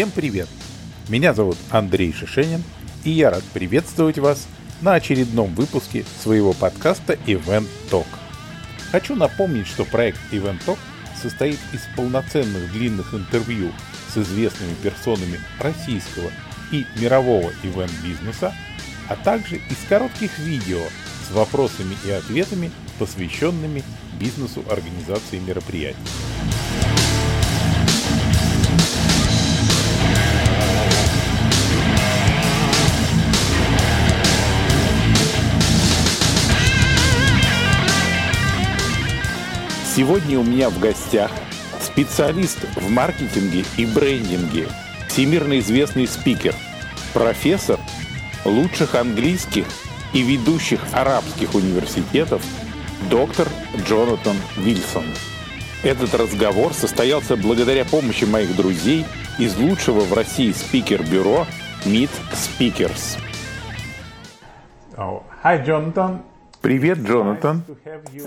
Всем привет! Меня зовут Андрей Шишенин, и я рад приветствовать вас на очередном выпуске своего подкаста Event Talk. Хочу напомнить, что проект Event Talk состоит из полноценных длинных интервью с известными персонами российского и мирового ивент-бизнеса, а также из коротких видео с вопросами и ответами, посвященными бизнесу организации мероприятий. Сегодня у меня в гостях специалист в маркетинге и брендинге, всемирно известный спикер, профессор лучших английских и ведущих арабских университетов доктор Джонатан Вильсон. Этот разговор состоялся благодаря помощи моих друзей из лучшего в России спикер-бюро Meet Speakers. Oh, hi, Jonathan. Привет, Джонатан.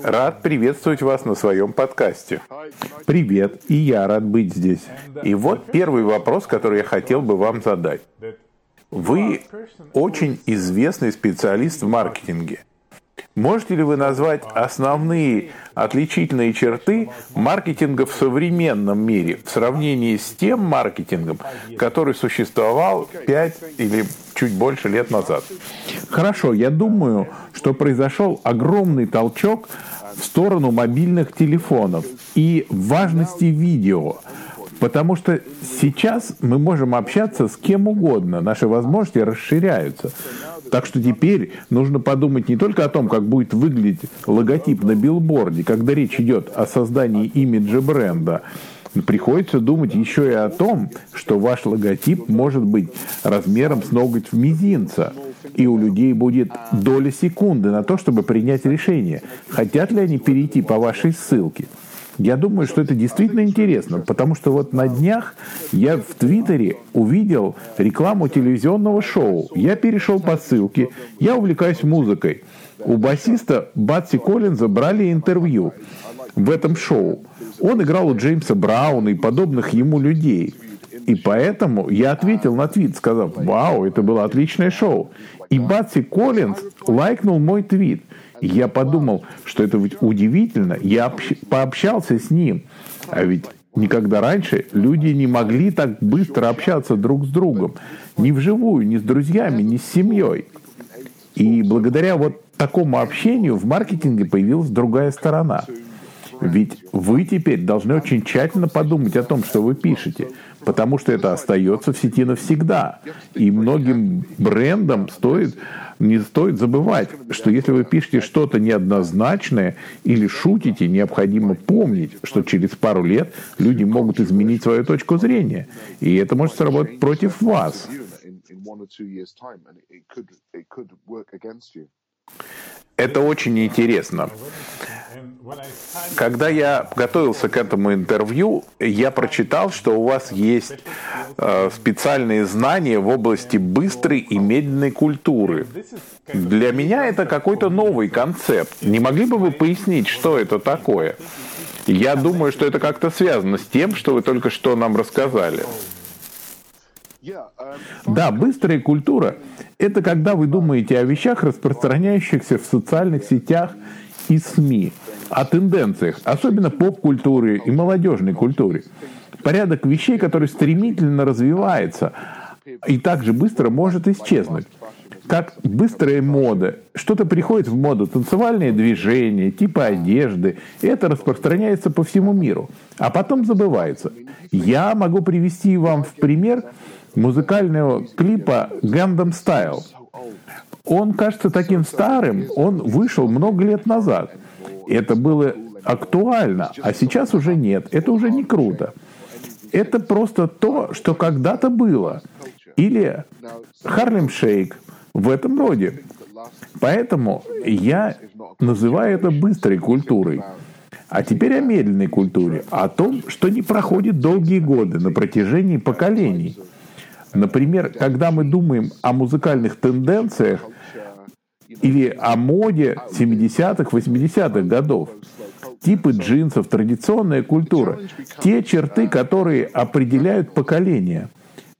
Рад приветствовать вас на своем подкасте. Привет, и я рад быть здесь. И вот первый вопрос, который я хотел бы вам задать. Вы очень известный специалист в маркетинге. Можете ли вы назвать основные отличительные черты маркетинга в современном мире в сравнении с тем маркетингом, который существовал 5 или чуть больше лет назад? Хорошо, я думаю, что произошел огромный толчок в сторону мобильных телефонов и важности видео. Потому что сейчас мы можем общаться с кем угодно, наши возможности расширяются. Так что теперь нужно подумать не только о том, как будет выглядеть логотип на билборде, когда речь идет о создании имиджа бренда, приходится думать еще и о том, что ваш логотип может быть размером с ноготь в мизинца. И у людей будет доля секунды на то, чтобы принять решение, хотят ли они перейти по вашей ссылке. Я думаю, что это действительно интересно, потому что вот на днях я в Твиттере увидел рекламу телевизионного шоу. Я перешел по ссылке, я увлекаюсь музыкой. У басиста Батси Коллинза брали интервью в этом шоу. Он играл у Джеймса Брауна и подобных ему людей. И поэтому я ответил на твит, сказав, вау, это было отличное шоу. И Батси Коллинз лайкнул мой твит. Я подумал, что это ведь удивительно. Я общ... пообщался с ним. А ведь никогда раньше люди не могли так быстро общаться друг с другом. Ни вживую, ни с друзьями, ни с семьей. И благодаря вот такому общению в маркетинге появилась другая сторона. Ведь вы теперь должны очень тщательно подумать о том, что вы пишете, потому что это остается в сети навсегда. И многим брендам стоит не стоит забывать, что если вы пишете что-то неоднозначное или шутите, необходимо помнить, что через пару лет люди могут изменить свою точку зрения. И это может сработать против вас. Это очень интересно. Когда я готовился к этому интервью, я прочитал, что у вас есть э, специальные знания в области быстрой и медленной культуры. Для меня это какой-то новый концепт. Не могли бы вы пояснить, что это такое? Я думаю, что это как-то связано с тем, что вы только что нам рассказали. Да, быстрая культура – это когда вы думаете о вещах, распространяющихся в социальных сетях и СМИ, о тенденциях, особенно поп-культуре и молодежной культуре. Порядок вещей, который стремительно развивается и также быстро может исчезнуть. Как быстрая мода. Что-то приходит в моду, танцевальные движения, типы одежды. И это распространяется по всему миру. А потом забывается. Я могу привести вам в пример музыкального клипа Gangnam Style. Он кажется таким старым, он вышел много лет назад. Это было актуально, а сейчас уже нет. Это уже не круто. Это просто то, что когда-то было. Или Харлем Шейк в этом роде. Поэтому я называю это быстрой культурой. А теперь о медленной культуре, о том, что не проходит долгие годы на протяжении поколений – Например, когда мы думаем о музыкальных тенденциях или о моде 70-х, 80-х годов, типы джинсов, традиционная культура, те черты, которые определяют поколение.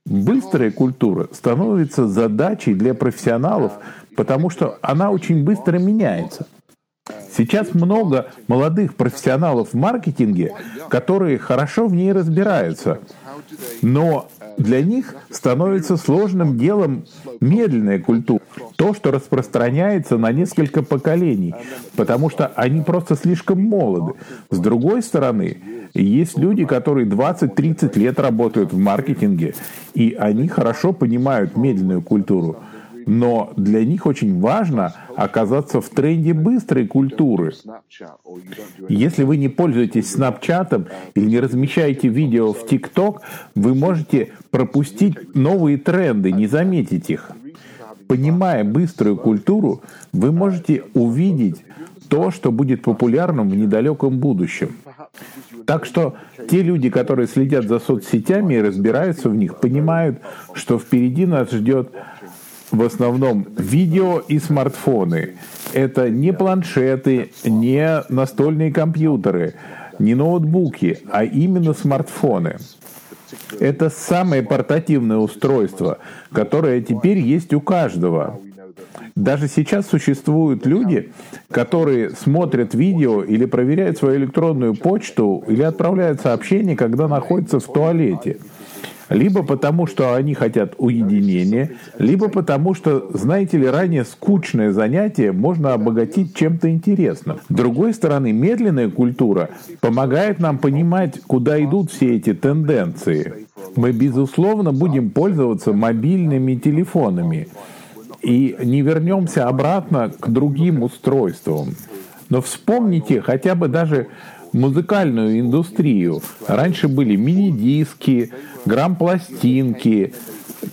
Быстрая культура становится задачей для профессионалов, потому что она очень быстро меняется. Сейчас много молодых профессионалов в маркетинге, которые хорошо в ней разбираются, но для них становится сложным делом медленная культура. То, что распространяется на несколько поколений, потому что они просто слишком молоды. С другой стороны, есть люди, которые 20-30 лет работают в маркетинге, и они хорошо понимают медленную культуру. Но для них очень важно оказаться в тренде быстрой культуры. Если вы не пользуетесь снапчатом или не размещаете видео в ТикТок, вы можете пропустить новые тренды, не заметить их. Понимая быструю культуру, вы можете увидеть то, что будет популярным в недалеком будущем. Так что те люди, которые следят за соцсетями и разбираются в них, понимают, что впереди нас ждет в основном видео и смартфоны. Это не планшеты, не настольные компьютеры, не ноутбуки, а именно смартфоны. Это самое портативное устройство, которое теперь есть у каждого. Даже сейчас существуют люди, которые смотрят видео или проверяют свою электронную почту или отправляют сообщения, когда находятся в туалете – либо потому, что они хотят уединения, либо потому, что, знаете ли, ранее скучное занятие можно обогатить чем-то интересным. С другой стороны, медленная культура помогает нам понимать, куда идут все эти тенденции. Мы, безусловно, будем пользоваться мобильными телефонами и не вернемся обратно к другим устройствам. Но вспомните хотя бы даже музыкальную индустрию. Раньше были мини-диски, грамм-пластинки,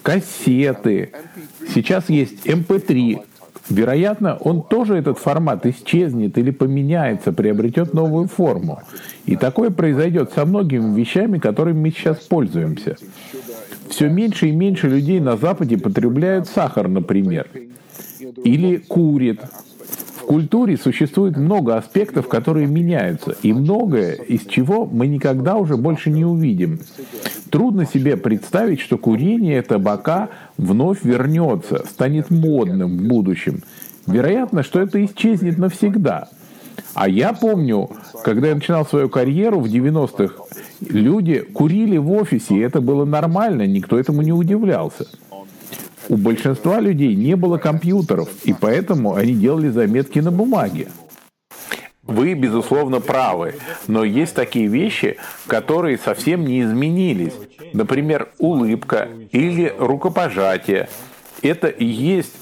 кассеты. Сейчас есть MP3. Эм Вероятно, он тоже этот формат исчезнет или поменяется, приобретет новую форму. И такое произойдет со многими вещами, которыми мы сейчас пользуемся. Все меньше и меньше людей на Западе потребляют сахар, например, или курят, в культуре существует много аспектов, которые меняются, и многое, из чего мы никогда уже больше не увидим. Трудно себе представить, что курение табака вновь вернется, станет модным в будущем. Вероятно, что это исчезнет навсегда. А я помню, когда я начинал свою карьеру в 90-х, люди курили в офисе, и это было нормально, никто этому не удивлялся. У большинства людей не было компьютеров, и поэтому они делали заметки на бумаге. Вы, безусловно, правы, но есть такие вещи, которые совсем не изменились. Например, улыбка или рукопожатие. Это и есть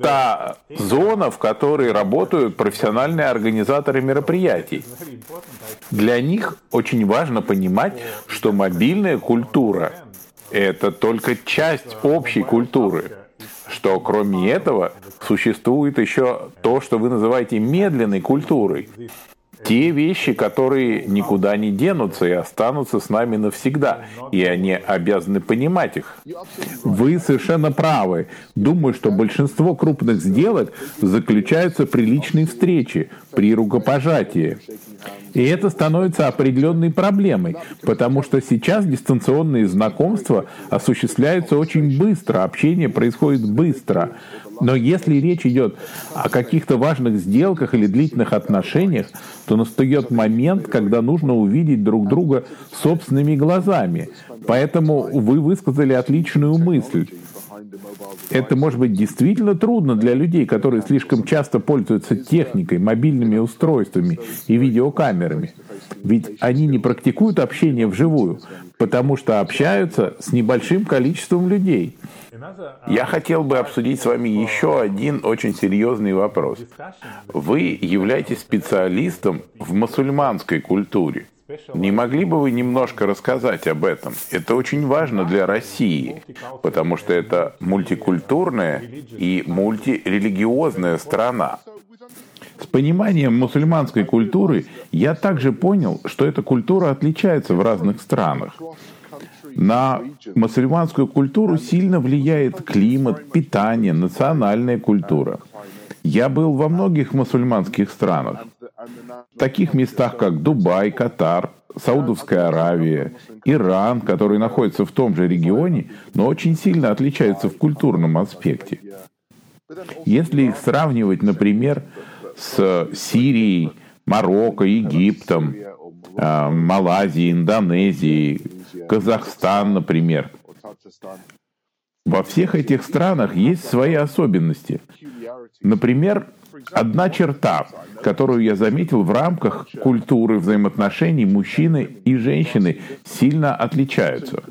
та зона, в которой работают профессиональные организаторы мероприятий. Для них очень важно понимать, что мобильная культура это только часть общей культуры. Что кроме этого существует еще то, что вы называете медленной культурой те вещи, которые никуда не денутся и останутся с нами навсегда, и они обязаны понимать их. Вы совершенно правы. Думаю, что большинство крупных сделок заключаются при личной встрече, при рукопожатии. И это становится определенной проблемой, потому что сейчас дистанционные знакомства осуществляются очень быстро, общение происходит быстро. Но если речь идет о каких-то важных сделках или длительных отношениях, то настает момент, когда нужно увидеть друг друга собственными глазами. Поэтому вы высказали отличную мысль. Это может быть действительно трудно для людей, которые слишком часто пользуются техникой, мобильными устройствами и видеокамерами. Ведь они не практикуют общение вживую, потому что общаются с небольшим количеством людей. Я хотел бы обсудить с вами еще один очень серьезный вопрос. Вы являетесь специалистом в мусульманской культуре. Не могли бы вы немножко рассказать об этом? Это очень важно для России, потому что это мультикультурная и мультирелигиозная страна. С пониманием мусульманской культуры я также понял, что эта культура отличается в разных странах. На мусульманскую культуру сильно влияет климат, питание, национальная культура. Я был во многих мусульманских странах. В таких местах, как Дубай, Катар, Саудовская Аравия, Иран, который находится в том же регионе, но очень сильно отличаются в культурном аспекте. Если их сравнивать, например, с Сирией, Марокко, Египтом, а, Малайзией, Индонезией, Казахстан, например, во всех этих странах есть свои особенности. Например, одна черта, которую я заметил в рамках культуры взаимоотношений мужчины и женщины, сильно отличаются.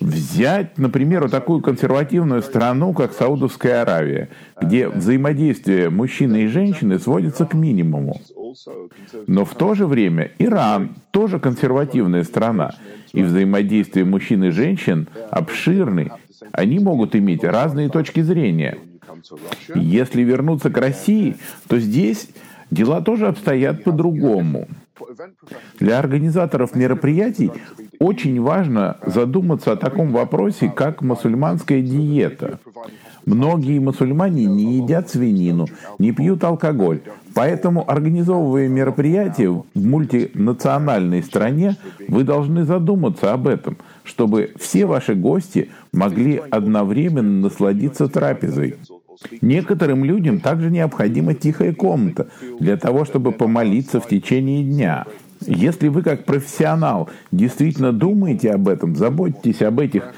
Взять, например, вот такую консервативную страну, как Саудовская Аравия, где взаимодействие мужчины и женщины сводится к минимуму. Но в то же время Иран тоже консервативная страна, и взаимодействие мужчин и женщин обширный. Они могут иметь разные точки зрения. Если вернуться к России, то здесь дела тоже обстоят по-другому. Для организаторов мероприятий очень важно задуматься о таком вопросе, как мусульманская диета. Многие мусульмане не едят свинину, не пьют алкоголь. Поэтому, организовывая мероприятие в мультинациональной стране, вы должны задуматься об этом, чтобы все ваши гости могли одновременно насладиться трапезой. Некоторым людям также необходима тихая комната для того, чтобы помолиться в течение дня. Если вы как профессионал действительно думаете об этом, заботитесь об этих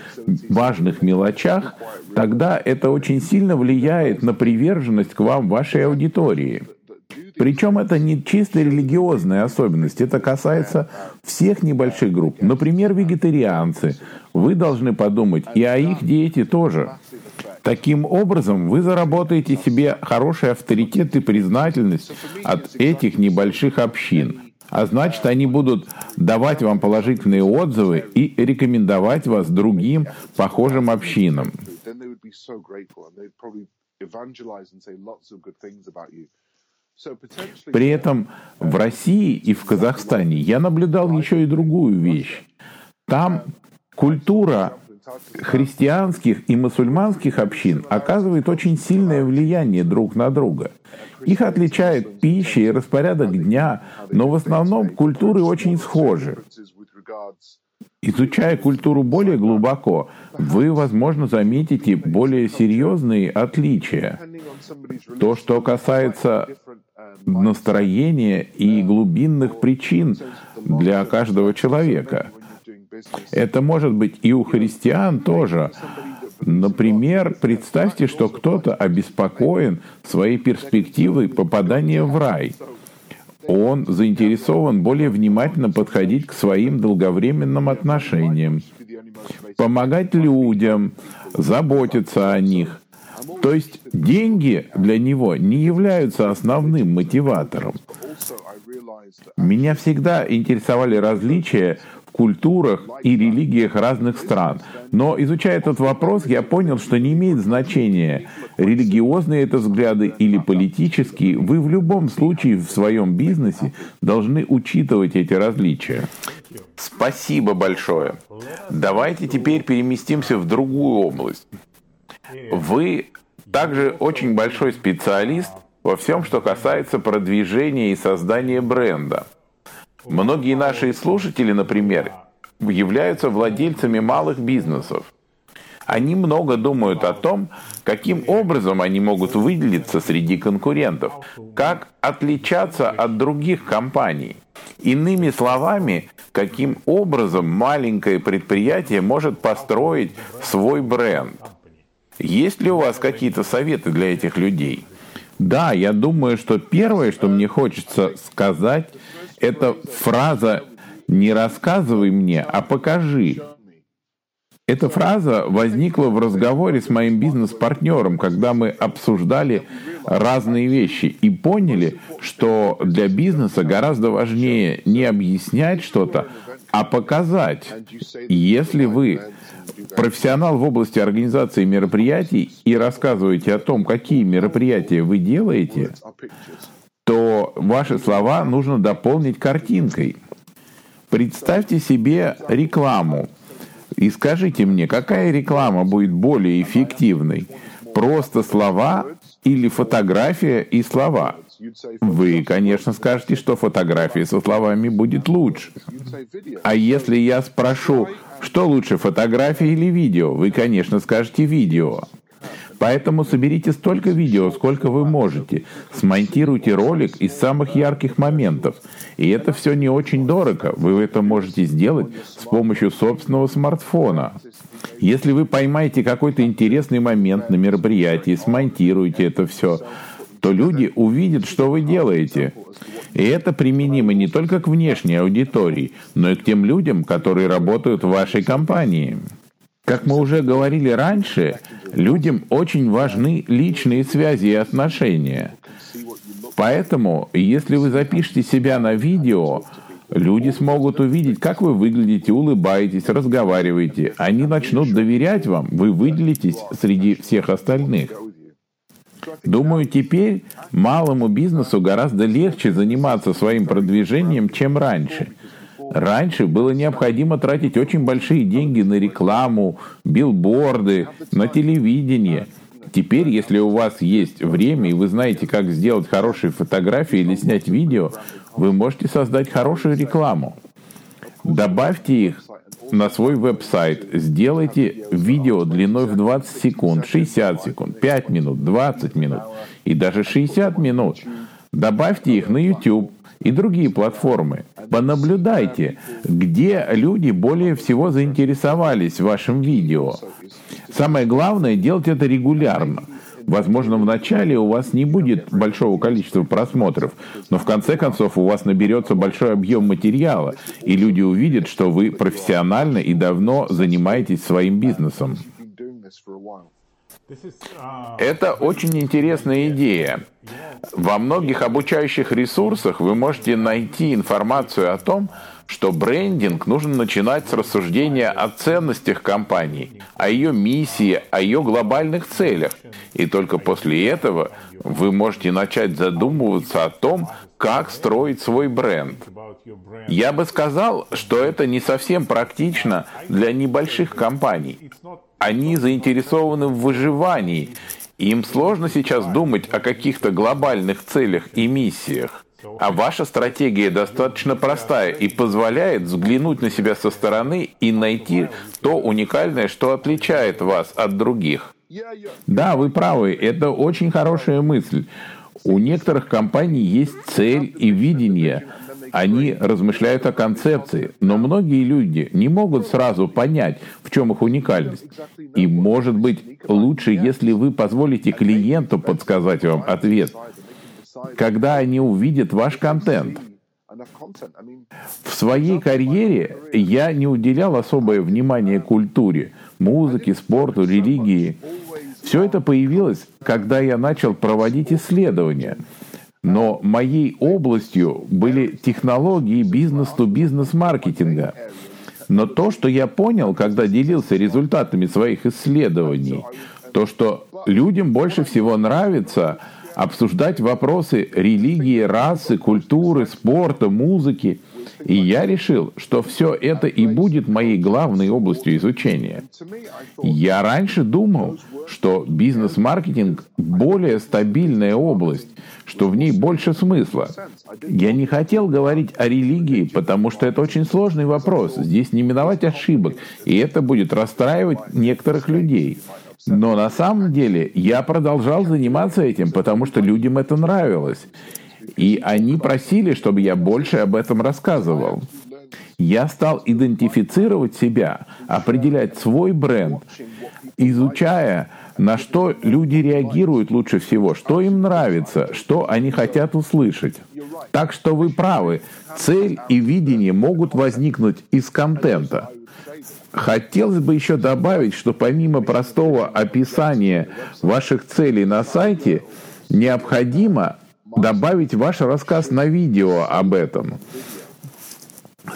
важных мелочах, тогда это очень сильно влияет на приверженность к вам вашей аудитории. Причем это не чисто религиозная особенность, это касается всех небольших групп. Например, вегетарианцы. Вы должны подумать и о их диете тоже. Таким образом, вы заработаете себе хороший авторитет и признательность от этих небольших общин. А значит, они будут давать вам положительные отзывы и рекомендовать вас другим похожим общинам. При этом в России и в Казахстане я наблюдал еще и другую вещь. Там культура христианских и мусульманских общин оказывает очень сильное влияние друг на друга. Их отличает пища и распорядок дня, но в основном культуры очень схожи. Изучая культуру более глубоко, вы, возможно, заметите более серьезные отличия. То, что касается настроения и глубинных причин для каждого человека. Это может быть и у христиан тоже. Например, представьте, что кто-то обеспокоен своей перспективой попадания в рай. Он заинтересован более внимательно подходить к своим долговременным отношениям, помогать людям, заботиться о них. То есть деньги для него не являются основным мотиватором. Меня всегда интересовали различия культурах и религиях разных стран. Но изучая этот вопрос, я понял, что не имеет значения, религиозные это взгляды или политические, вы в любом случае в своем бизнесе должны учитывать эти различия. Спасибо большое. Давайте теперь переместимся в другую область. Вы также очень большой специалист во всем, что касается продвижения и создания бренда – Многие наши слушатели, например, являются владельцами малых бизнесов. Они много думают о том, каким образом они могут выделиться среди конкурентов, как отличаться от других компаний. Иными словами, каким образом маленькое предприятие может построить свой бренд. Есть ли у вас какие-то советы для этих людей? Да, я думаю, что первое, что мне хочется сказать, это фраза «не рассказывай мне, а покажи». Эта фраза возникла в разговоре с моим бизнес-партнером, когда мы обсуждали разные вещи и поняли, что для бизнеса гораздо важнее не объяснять что-то, а показать. Если вы профессионал в области организации мероприятий и рассказываете о том, какие мероприятия вы делаете, то ваши слова нужно дополнить картинкой. Представьте себе рекламу и скажите мне, какая реклама будет более эффективной? Просто слова или фотография и слова? Вы, конечно, скажете, что фотографии со словами будет лучше. А если я спрошу, что лучше, фотография или видео, вы, конечно, скажете видео. Поэтому соберите столько видео, сколько вы можете. Смонтируйте ролик из самых ярких моментов. И это все не очень дорого. Вы это можете сделать с помощью собственного смартфона. Если вы поймаете какой-то интересный момент на мероприятии, смонтируете это все, то люди увидят, что вы делаете. И это применимо не только к внешней аудитории, но и к тем людям, которые работают в вашей компании. Как мы уже говорили раньше, людям очень важны личные связи и отношения. Поэтому, если вы запишете себя на видео, люди смогут увидеть, как вы выглядите, улыбаетесь, разговариваете. Они начнут доверять вам, вы выделитесь среди всех остальных. Думаю, теперь малому бизнесу гораздо легче заниматься своим продвижением, чем раньше – Раньше было необходимо тратить очень большие деньги на рекламу, билборды, на телевидение. Теперь, если у вас есть время и вы знаете, как сделать хорошие фотографии или снять видео, вы можете создать хорошую рекламу. Добавьте их на свой веб-сайт, сделайте видео длиной в 20 секунд, 60 секунд, 5 минут, 20 минут и даже 60 минут. Добавьте их на YouTube, и другие платформы. Понаблюдайте, где люди более всего заинтересовались вашим видео. Самое главное делать это регулярно. Возможно, в начале у вас не будет большого количества просмотров, но в конце концов у вас наберется большой объем материала, и люди увидят, что вы профессионально и давно занимаетесь своим бизнесом. Это очень интересная идея. Во многих обучающих ресурсах вы можете найти информацию о том, что брендинг нужно начинать с рассуждения о ценностях компании, о ее миссии, о ее глобальных целях. И только после этого вы можете начать задумываться о том, как строить свой бренд. Я бы сказал, что это не совсем практично для небольших компаний. Они заинтересованы в выживании. Им сложно сейчас думать о каких-то глобальных целях и миссиях. А ваша стратегия достаточно простая и позволяет взглянуть на себя со стороны и найти то уникальное, что отличает вас от других. Да, вы правы, это очень хорошая мысль. У некоторых компаний есть цель и видение. Они размышляют о концепции, но многие люди не могут сразу понять, в чем их уникальность. И, может быть, лучше, если вы позволите клиенту подсказать вам ответ, когда они увидят ваш контент. В своей карьере я не уделял особое внимание культуре, музыке, спорту, религии. Все это появилось, когда я начал проводить исследования. Но моей областью были технологии бизнес-то-бизнес-маркетинга. Но то, что я понял, когда делился результатами своих исследований, то, что людям больше всего нравится обсуждать вопросы религии, расы, культуры, спорта, музыки – и я решил, что все это и будет моей главной областью изучения. Я раньше думал, что бизнес-маркетинг более стабильная область, что в ней больше смысла. Я не хотел говорить о религии, потому что это очень сложный вопрос. Здесь не миновать ошибок, и это будет расстраивать некоторых людей. Но на самом деле я продолжал заниматься этим, потому что людям это нравилось. И они просили, чтобы я больше об этом рассказывал. Я стал идентифицировать себя, определять свой бренд, изучая, на что люди реагируют лучше всего, что им нравится, что они хотят услышать. Так что вы правы, цель и видение могут возникнуть из контента. Хотелось бы еще добавить, что помимо простого описания ваших целей на сайте, необходимо добавить ваш рассказ на видео об этом.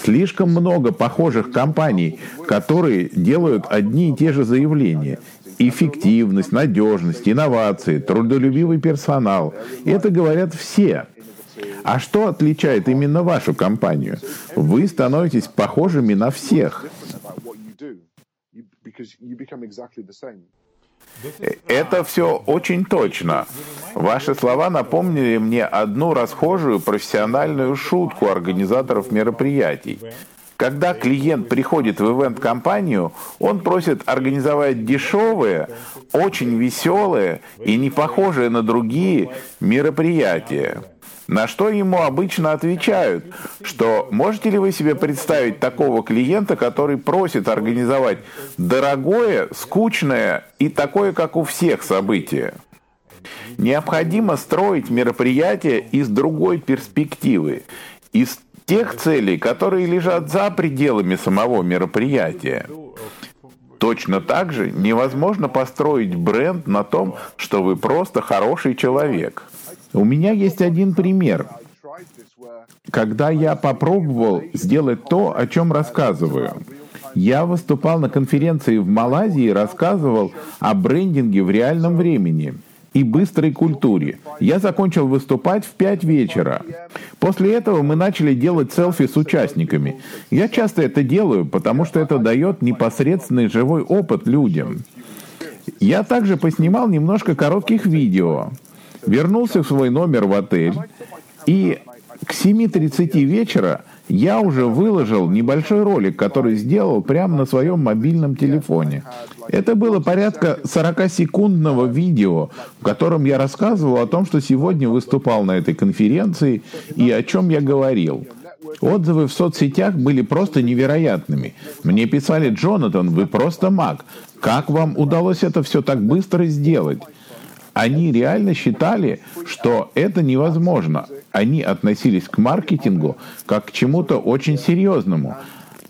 Слишком много похожих компаний, которые делают одни и те же заявления. Эффективность, надежность, инновации, трудолюбивый персонал. Это говорят все. А что отличает именно вашу компанию? Вы становитесь похожими на всех. Это все очень точно. Ваши слова напомнили мне одну расхожую профессиональную шутку организаторов мероприятий. Когда клиент приходит в ивент-компанию, он просит организовать дешевые, очень веселые и не похожие на другие мероприятия. На что ему обычно отвечают, что можете ли вы себе представить такого клиента, который просит организовать дорогое, скучное и такое, как у всех событие? Необходимо строить мероприятие из другой перспективы, из тех целей, которые лежат за пределами самого мероприятия. Точно так же невозможно построить бренд на том, что вы просто хороший человек. У меня есть один пример. Когда я попробовал сделать то, о чем рассказываю. Я выступал на конференции в Малайзии и рассказывал о брендинге в реальном времени и быстрой культуре. Я закончил выступать в 5 вечера. После этого мы начали делать селфи с участниками. Я часто это делаю, потому что это дает непосредственный живой опыт людям. Я также поснимал немножко коротких видео. Вернулся в свой номер в отель и к 7.30 вечера я уже выложил небольшой ролик, который сделал прямо на своем мобильном телефоне. Это было порядка 40-секундного видео, в котором я рассказывал о том, что сегодня выступал на этой конференции и о чем я говорил. Отзывы в соцсетях были просто невероятными. Мне писали, Джонатан, вы просто маг. Как вам удалось это все так быстро сделать? Они реально считали, что это невозможно. Они относились к маркетингу как к чему-то очень серьезному.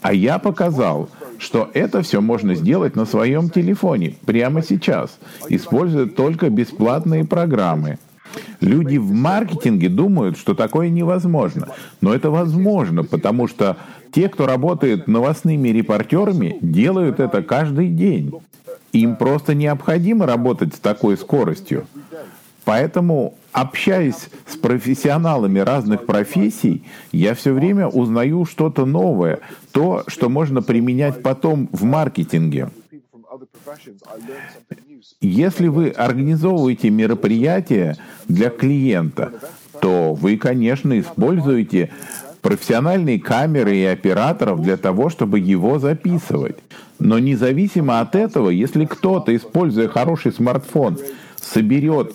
А я показал, что это все можно сделать на своем телефоне прямо сейчас, используя только бесплатные программы. Люди в маркетинге думают, что такое невозможно. Но это возможно, потому что те, кто работает новостными репортерами, делают это каждый день. Им просто необходимо работать с такой скоростью. Поэтому, общаясь с профессионалами разных профессий, я все время узнаю что-то новое, то, что можно применять потом в маркетинге. Если вы организовываете мероприятие для клиента, то вы, конечно, используете профессиональные камеры и операторов для того, чтобы его записывать. Но независимо от этого, если кто-то, используя хороший смартфон, соберет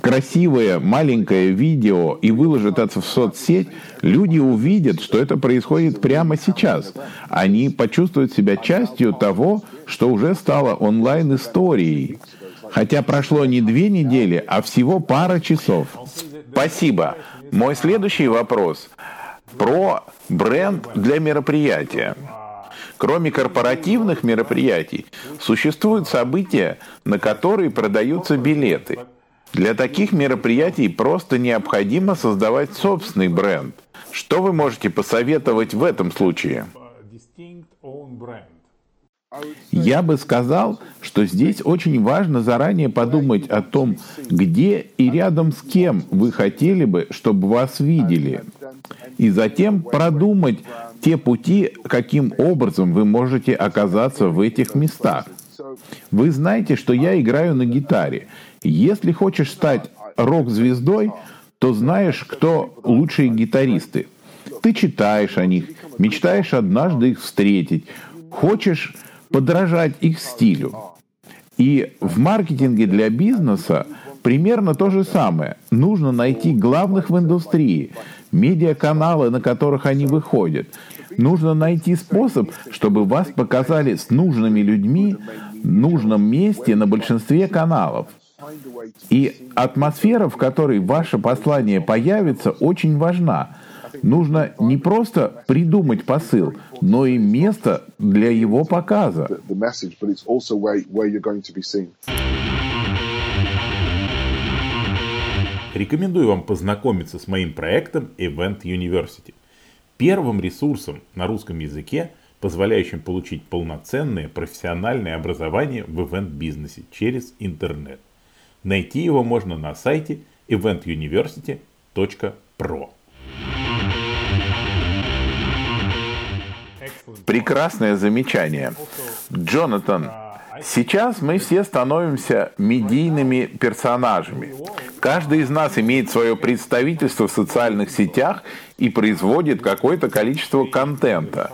красивое маленькое видео и выложит это в соцсеть, люди увидят, что это происходит прямо сейчас. Они почувствуют себя частью того, что уже стало онлайн-историей. Хотя прошло не две недели, а всего пара часов. Спасибо. Мой следующий вопрос про бренд для мероприятия. Кроме корпоративных мероприятий, существуют события, на которые продаются билеты. Для таких мероприятий просто необходимо создавать собственный бренд. Что вы можете посоветовать в этом случае? Я бы сказал, что здесь очень важно заранее подумать о том, где и рядом с кем вы хотели бы, чтобы вас видели. И затем продумать те пути, каким образом вы можете оказаться в этих местах. Вы знаете, что я играю на гитаре. Если хочешь стать рок-звездой, то знаешь, кто лучшие гитаристы. Ты читаешь о них, мечтаешь однажды их встретить, хочешь подражать их стилю. И в маркетинге для бизнеса примерно то же самое. Нужно найти главных в индустрии, медиаканалы, на которых они выходят. Нужно найти способ, чтобы вас показали с нужными людьми в нужном месте на большинстве каналов. И атмосфера, в которой ваше послание появится, очень важна. Нужно не просто придумать посыл, но и место для его показа. Рекомендую вам познакомиться с моим проектом Event University. Первым ресурсом на русском языке, позволяющим получить полноценное профессиональное образование в ивент-бизнесе через интернет. Найти его можно на сайте eventuniversity.pro. Прекрасное замечание. Джонатан, Сейчас мы все становимся медийными персонажами. Каждый из нас имеет свое представительство в социальных сетях и производит какое-то количество контента.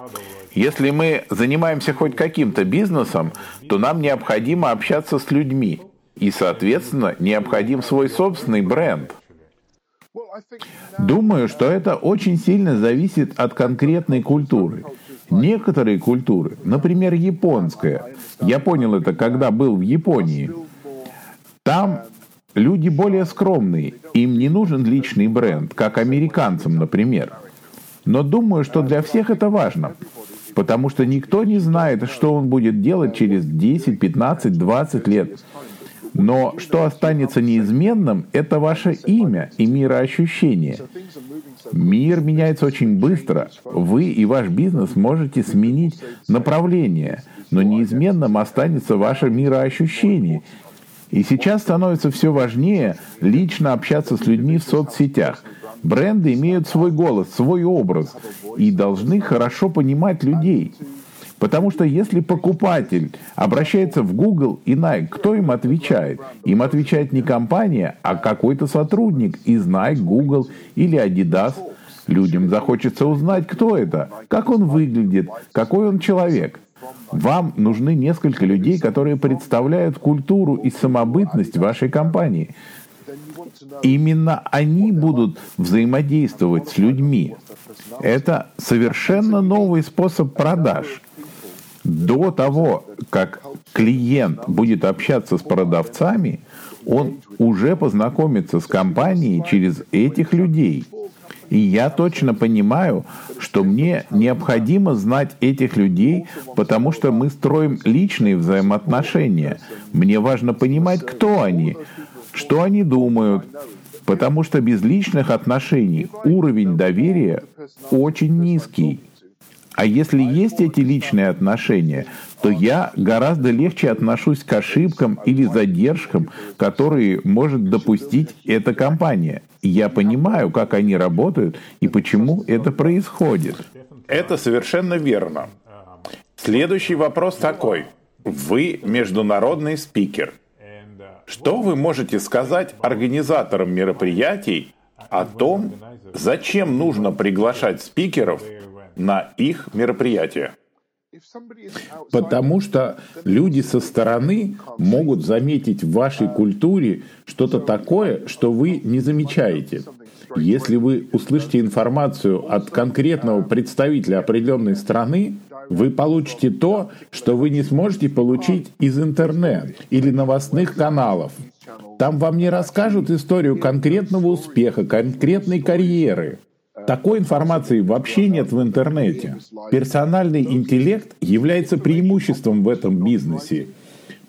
Если мы занимаемся хоть каким-то бизнесом, то нам необходимо общаться с людьми. И, соответственно, необходим свой собственный бренд. Думаю, что это очень сильно зависит от конкретной культуры. Некоторые культуры, например, японская, я понял это, когда был в Японии, там люди более скромные, им не нужен личный бренд, как американцам, например. Но думаю, что для всех это важно, потому что никто не знает, что он будет делать через 10, 15, 20 лет. Но что останется неизменным, это ваше имя и мироощущение. Мир меняется очень быстро. Вы и ваш бизнес можете сменить направление, но неизменным останется ваше мироощущение. И сейчас становится все важнее лично общаться с людьми в соцсетях. Бренды имеют свой голос, свой образ и должны хорошо понимать людей. Потому что если покупатель обращается в Google и Nike, кто им отвечает? Им отвечает не компания, а какой-то сотрудник из Nike, Google или Adidas. Людям захочется узнать, кто это, как он выглядит, какой он человек. Вам нужны несколько людей, которые представляют культуру и самобытность вашей компании. Именно они будут взаимодействовать с людьми. Это совершенно новый способ продаж – до того, как клиент будет общаться с продавцами, он уже познакомится с компанией через этих людей. И я точно понимаю, что мне необходимо знать этих людей, потому что мы строим личные взаимоотношения. Мне важно понимать, кто они, что они думают, потому что без личных отношений уровень доверия очень низкий. А если есть эти личные отношения, то я гораздо легче отношусь к ошибкам или задержкам, которые может допустить эта компания. Я понимаю, как они работают и почему это происходит. Это совершенно верно. Следующий вопрос такой. Вы международный спикер. Что вы можете сказать организаторам мероприятий о том, зачем нужно приглашать спикеров на их мероприятия. Потому что люди со стороны могут заметить в вашей культуре что-то такое, что вы не замечаете. Если вы услышите информацию от конкретного представителя определенной страны, вы получите то, что вы не сможете получить из интернета или новостных каналов. Там вам не расскажут историю конкретного успеха, конкретной карьеры. Такой информации вообще нет в интернете. Персональный интеллект является преимуществом в этом бизнесе.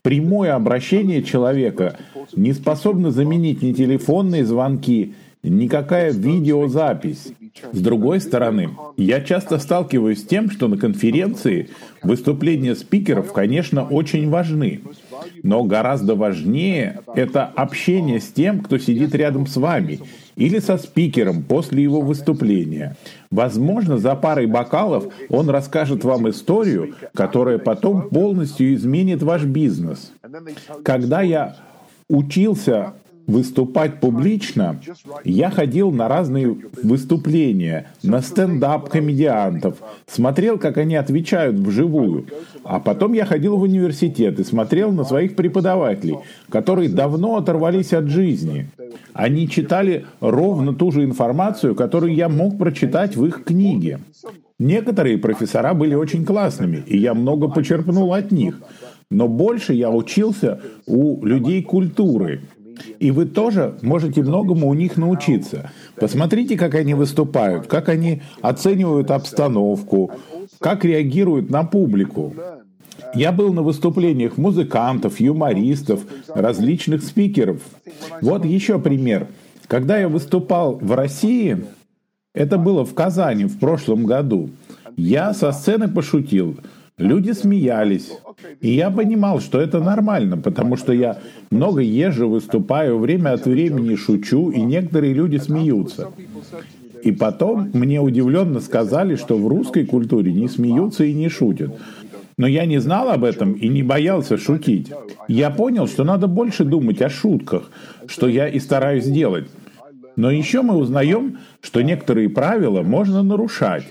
Прямое обращение человека не способно заменить ни телефонные звонки, никакая видеозапись. С другой стороны, я часто сталкиваюсь с тем, что на конференции выступления спикеров, конечно, очень важны. Но гораздо важнее это общение с тем, кто сидит рядом с вами, или со спикером после его выступления. Возможно, за парой бокалов он расскажет вам историю, которая потом полностью изменит ваш бизнес. Когда я учился выступать публично, я ходил на разные выступления, на стендап комедиантов, смотрел, как они отвечают вживую. А потом я ходил в университет и смотрел на своих преподавателей, которые давно оторвались от жизни. Они читали ровно ту же информацию, которую я мог прочитать в их книге. Некоторые профессора были очень классными, и я много почерпнул от них. Но больше я учился у людей культуры, и вы тоже можете многому у них научиться. Посмотрите, как они выступают, как они оценивают обстановку, как реагируют на публику. Я был на выступлениях музыкантов, юмористов, различных спикеров. Вот еще пример. Когда я выступал в России, это было в Казани в прошлом году, я со сцены пошутил – Люди смеялись. И я понимал, что это нормально, потому что я много езжу, выступаю, время от времени шучу, и некоторые люди смеются. И потом мне удивленно сказали, что в русской культуре не смеются и не шутят. Но я не знал об этом и не боялся шутить. Я понял, что надо больше думать о шутках, что я и стараюсь делать. Но еще мы узнаем, что некоторые правила можно нарушать.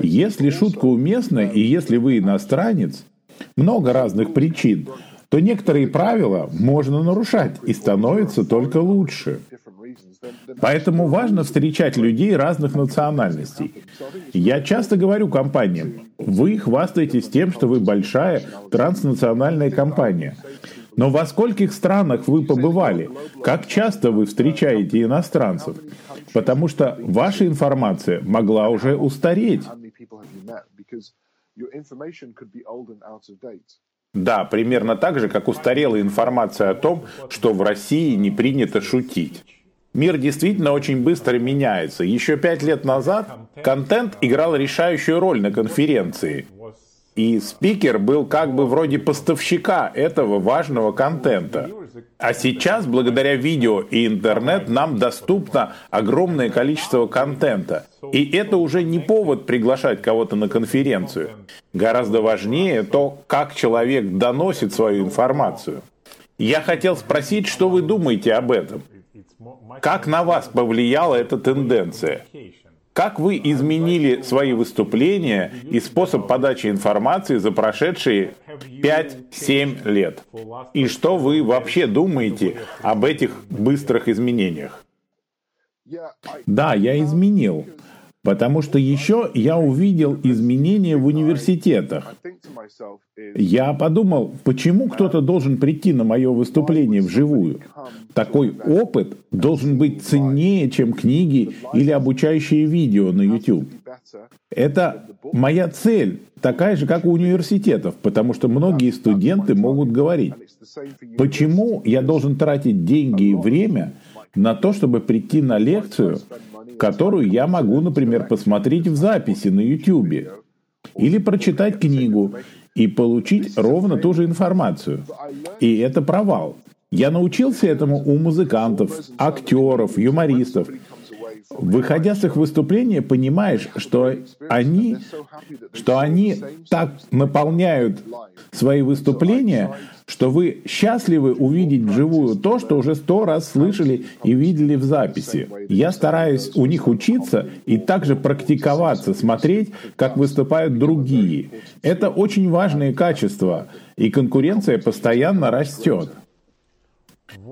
Если шутка уместна и если вы иностранец, много разных причин, то некоторые правила можно нарушать и становится только лучше. Поэтому важно встречать людей разных национальностей. Я часто говорю компаниям, вы хвастаетесь тем, что вы большая транснациональная компания. Но во скольких странах вы побывали? Как часто вы встречаете иностранцев? Потому что ваша информация могла уже устареть. Да, примерно так же, как устарела информация о том, что в России не принято шутить. Мир действительно очень быстро меняется. Еще пять лет назад контент играл решающую роль на конференции. И спикер был как бы вроде поставщика этого важного контента. А сейчас, благодаря видео и интернет, нам доступно огромное количество контента. И это уже не повод приглашать кого-то на конференцию. Гораздо важнее то, как человек доносит свою информацию. Я хотел спросить, что вы думаете об этом? Как на вас повлияла эта тенденция? Как вы изменили свои выступления и способ подачи информации за прошедшие 5-7 лет? И что вы вообще думаете об этих быстрых изменениях? Да, я изменил. Потому что еще я увидел изменения в университетах. Я подумал, почему кто-то должен прийти на мое выступление вживую? Такой опыт должен быть ценнее, чем книги или обучающие видео на YouTube. Это моя цель, такая же, как у университетов, потому что многие студенты могут говорить, почему я должен тратить деньги и время на то, чтобы прийти на лекцию, которую я могу, например, посмотреть в записи на YouTube или прочитать книгу и получить ровно ту же информацию. И это провал. Я научился этому у музыкантов, актеров, юмористов. Выходя с их выступления, понимаешь, что они, что они так наполняют свои выступления, что вы счастливы увидеть вживую то, что уже сто раз слышали и видели в записи. Я стараюсь у них учиться и также практиковаться, смотреть, как выступают другие. Это очень важные качества, и конкуренция постоянно растет.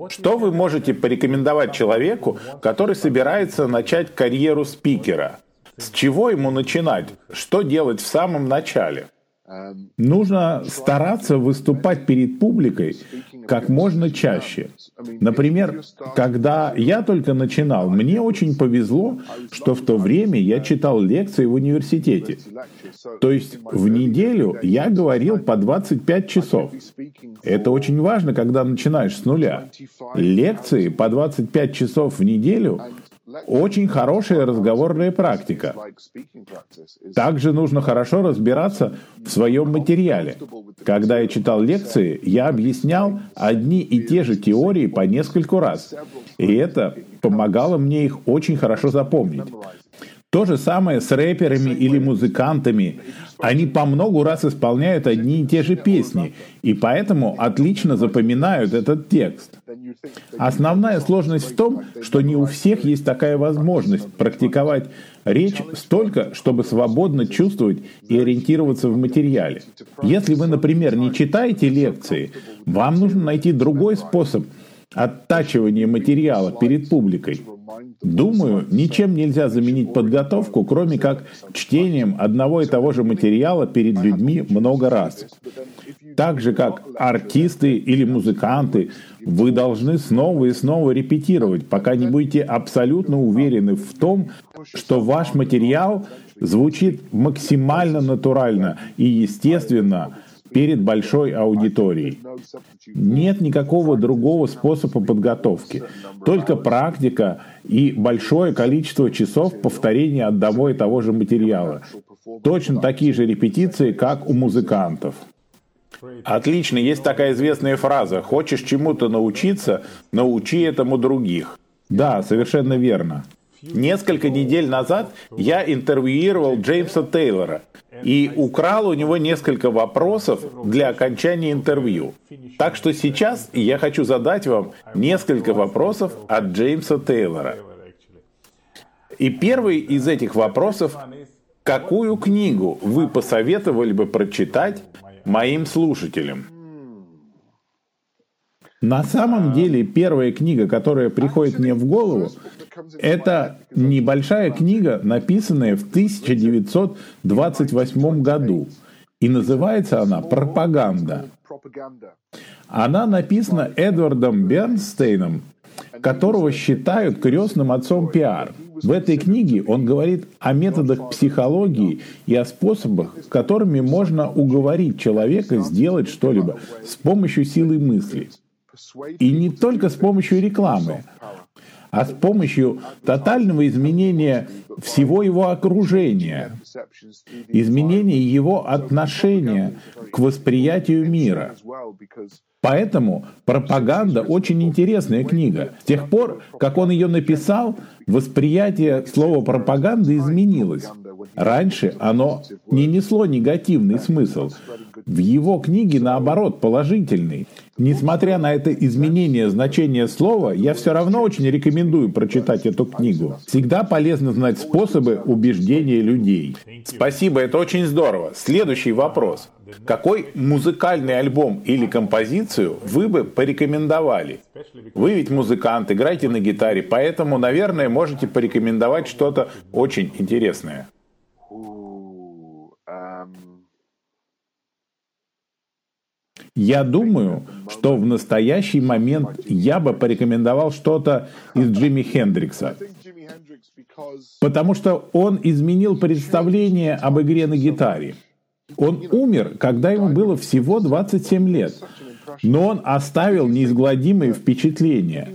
Что вы можете порекомендовать человеку, который собирается начать карьеру спикера? С чего ему начинать? Что делать в самом начале? Нужно стараться выступать перед публикой как можно чаще. Например, когда я только начинал, мне очень повезло, что в то время я читал лекции в университете. То есть в неделю я говорил по 25 часов. Это очень важно, когда начинаешь с нуля. Лекции по 25 часов в неделю очень хорошая разговорная практика. Также нужно хорошо разбираться в своем материале. Когда я читал лекции, я объяснял одни и те же теории по нескольку раз. И это помогало мне их очень хорошо запомнить. То же самое с рэперами или музыкантами. Они по многу раз исполняют одни и те же песни, и поэтому отлично запоминают этот текст. Основная сложность в том, что не у всех есть такая возможность практиковать речь столько, чтобы свободно чувствовать и ориентироваться в материале. Если вы, например, не читаете лекции, вам нужно найти другой способ оттачивания материала перед публикой. Думаю, ничем нельзя заменить подготовку, кроме как чтением одного и того же материала перед людьми много раз. Так же, как артисты или музыканты, вы должны снова и снова репетировать, пока не будете абсолютно уверены в том, что ваш материал звучит максимально натурально и естественно, перед большой аудиторией. Нет никакого другого способа подготовки. Только практика и большое количество часов повторения одного и того же материала. Точно такие же репетиции, как у музыкантов. Отлично, есть такая известная фраза «Хочешь чему-то научиться, научи этому других». Да, совершенно верно. Несколько недель назад я интервьюировал Джеймса Тейлора. И украл у него несколько вопросов для окончания интервью. Так что сейчас я хочу задать вам несколько вопросов от Джеймса Тейлора. И первый из этих вопросов – какую книгу вы посоветовали бы прочитать моим слушателям? На самом деле, первая книга, которая приходит мне в голову, это небольшая книга, написанная в 1928 году. И называется она «Пропаганда». Она написана Эдвардом Бернстейном, которого считают крестным отцом пиар. В этой книге он говорит о методах психологии и о способах, которыми можно уговорить человека сделать что-либо с помощью силы мысли. И не только с помощью рекламы, а с помощью тотального изменения всего его окружения, изменения его отношения к восприятию мира. Поэтому «Пропаганда» очень интересная книга. С тех пор, как он ее написал, восприятие слова «пропаганда» изменилось. Раньше оно не несло негативный смысл. В его книге, наоборот, положительный. Несмотря на это изменение значения слова, я все равно очень рекомендую прочитать эту книгу. Всегда полезно знать способы убеждения людей. Спасибо, это очень здорово. Следующий вопрос. Какой музыкальный альбом или композицию вы бы порекомендовали? Вы ведь музыкант, играете на гитаре, поэтому, наверное, можете порекомендовать что-то очень интересное. Я думаю, что в настоящий момент я бы порекомендовал что-то из Джимми Хендрикса. Потому что он изменил представление об игре на гитаре. Он умер, когда ему было всего 27 лет. Но он оставил неизгладимые впечатления.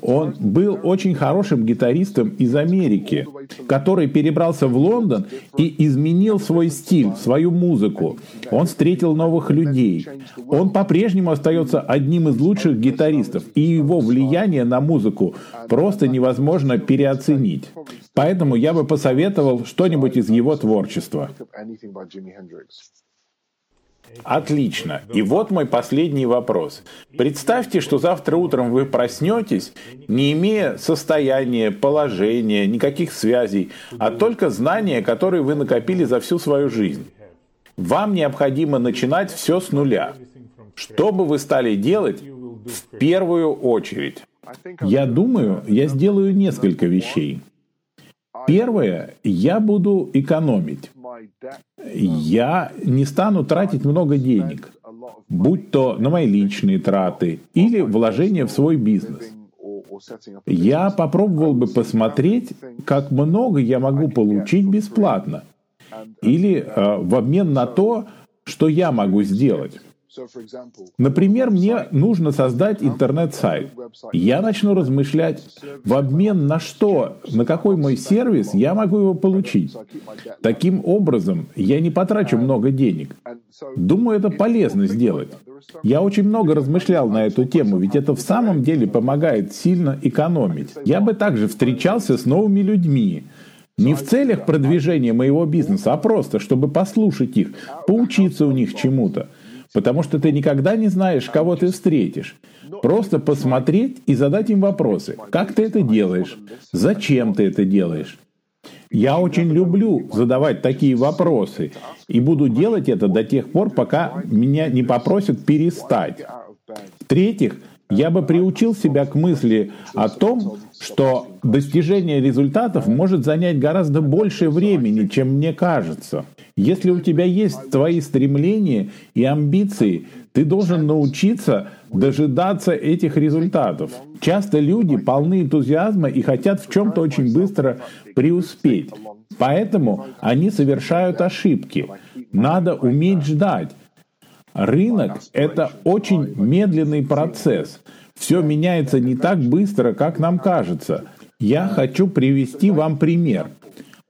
Он был очень хорошим гитаристом из Америки, который перебрался в Лондон и изменил свой стиль, свою музыку. Он встретил новых людей. Он по-прежнему остается одним из лучших гитаристов, и его влияние на музыку просто невозможно переоценить. Поэтому я бы посоветовал что-нибудь из его творчества. Отлично. И вот мой последний вопрос. Представьте, что завтра утром вы проснетесь, не имея состояния, положения, никаких связей, а только знания, которые вы накопили за всю свою жизнь. Вам необходимо начинать все с нуля. Что бы вы стали делать в первую очередь? Я думаю, я сделаю несколько вещей. Первое, я буду экономить. Я не стану тратить много денег, будь то на мои личные траты или вложения в свой бизнес. Я попробовал бы посмотреть, как много я могу получить бесплатно или э, в обмен на то, что я могу сделать. Например, мне нужно создать интернет-сайт. Я начну размышлять, в обмен на что, на какой мой сервис я могу его получить. Таким образом, я не потрачу много денег. Думаю, это полезно сделать. Я очень много размышлял на эту тему, ведь это в самом деле помогает сильно экономить. Я бы также встречался с новыми людьми, не в целях продвижения моего бизнеса, а просто, чтобы послушать их, поучиться у них чему-то. Потому что ты никогда не знаешь, кого ты встретишь. Просто посмотреть и задать им вопросы. Как ты это делаешь? Зачем ты это делаешь? Я очень люблю задавать такие вопросы и буду делать это до тех пор, пока меня не попросят перестать. В-третьих, я бы приучил себя к мысли о том, что достижение результатов может занять гораздо больше времени, чем мне кажется. Если у тебя есть твои стремления и амбиции, ты должен научиться дожидаться этих результатов. Часто люди полны энтузиазма и хотят в чем-то очень быстро преуспеть. Поэтому они совершают ошибки. Надо уметь ждать. Рынок — это очень медленный процесс. Все меняется не так быстро, как нам кажется. Я хочу привести вам пример.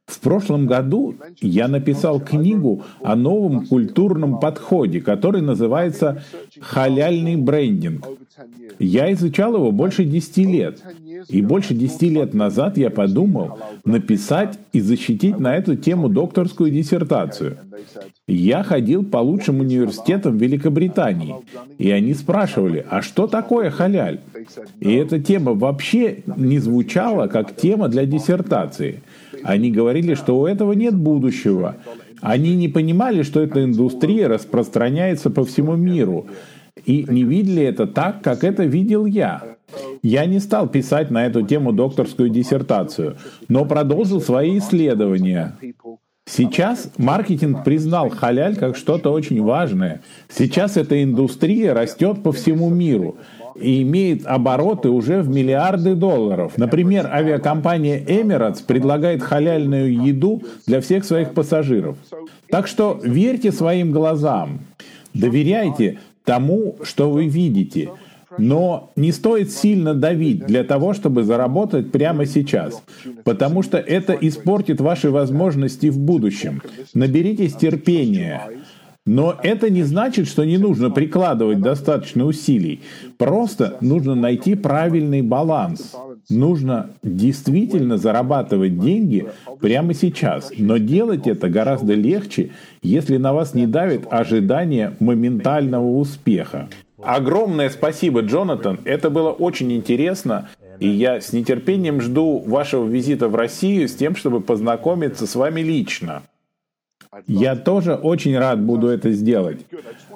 В прошлом году я написал книгу о новом культурном подходе, который называется «Халяльный брендинг». Я изучал его больше 10 лет. И больше десяти лет назад я подумал написать и защитить на эту тему докторскую диссертацию. Я ходил по лучшим университетам Великобритании, и они спрашивали, а что такое халяль? И эта тема вообще не звучала как тема для диссертации. Они говорили, что у этого нет будущего. Они не понимали, что эта индустрия распространяется по всему миру, и не видели это так, как это видел я. Я не стал писать на эту тему докторскую диссертацию, но продолжил свои исследования. Сейчас маркетинг признал халяль как что-то очень важное. Сейчас эта индустрия растет по всему миру и имеет обороты уже в миллиарды долларов. Например, авиакомпания Emirates предлагает халяльную еду для всех своих пассажиров. Так что верьте своим глазам, доверяйте тому, что вы видите. Но не стоит сильно давить для того, чтобы заработать прямо сейчас, потому что это испортит ваши возможности в будущем. Наберитесь терпения. Но это не значит, что не нужно прикладывать достаточно усилий. Просто нужно найти правильный баланс. Нужно действительно зарабатывать деньги прямо сейчас. Но делать это гораздо легче, если на вас не давит ожидание моментального успеха. Огромное спасибо, Джонатан. Это было очень интересно. И я с нетерпением жду вашего визита в Россию с тем, чтобы познакомиться с вами лично. Я тоже очень рад буду это сделать.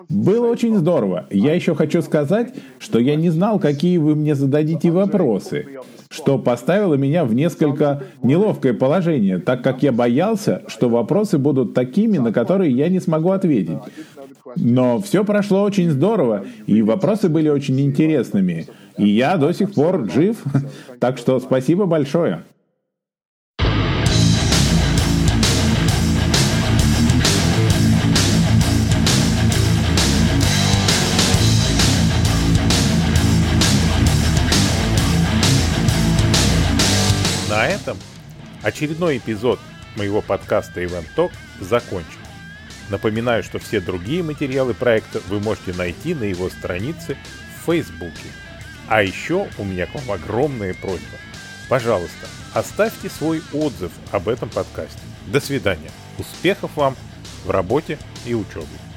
Было очень здорово. Я еще хочу сказать, что я не знал, какие вы мне зададите вопросы, что поставило меня в несколько неловкое положение, так как я боялся, что вопросы будут такими, на которые я не смогу ответить. Но все прошло очень здорово, и вопросы были очень интересными. И я до сих пор жив. Так что спасибо большое. Очередной эпизод моего подкаста Event Talk закончен. Напоминаю, что все другие материалы проекта вы можете найти на его странице в Фейсбуке. А еще у меня к вам огромная просьба. Пожалуйста, оставьте свой отзыв об этом подкасте. До свидания. Успехов вам в работе и учебе.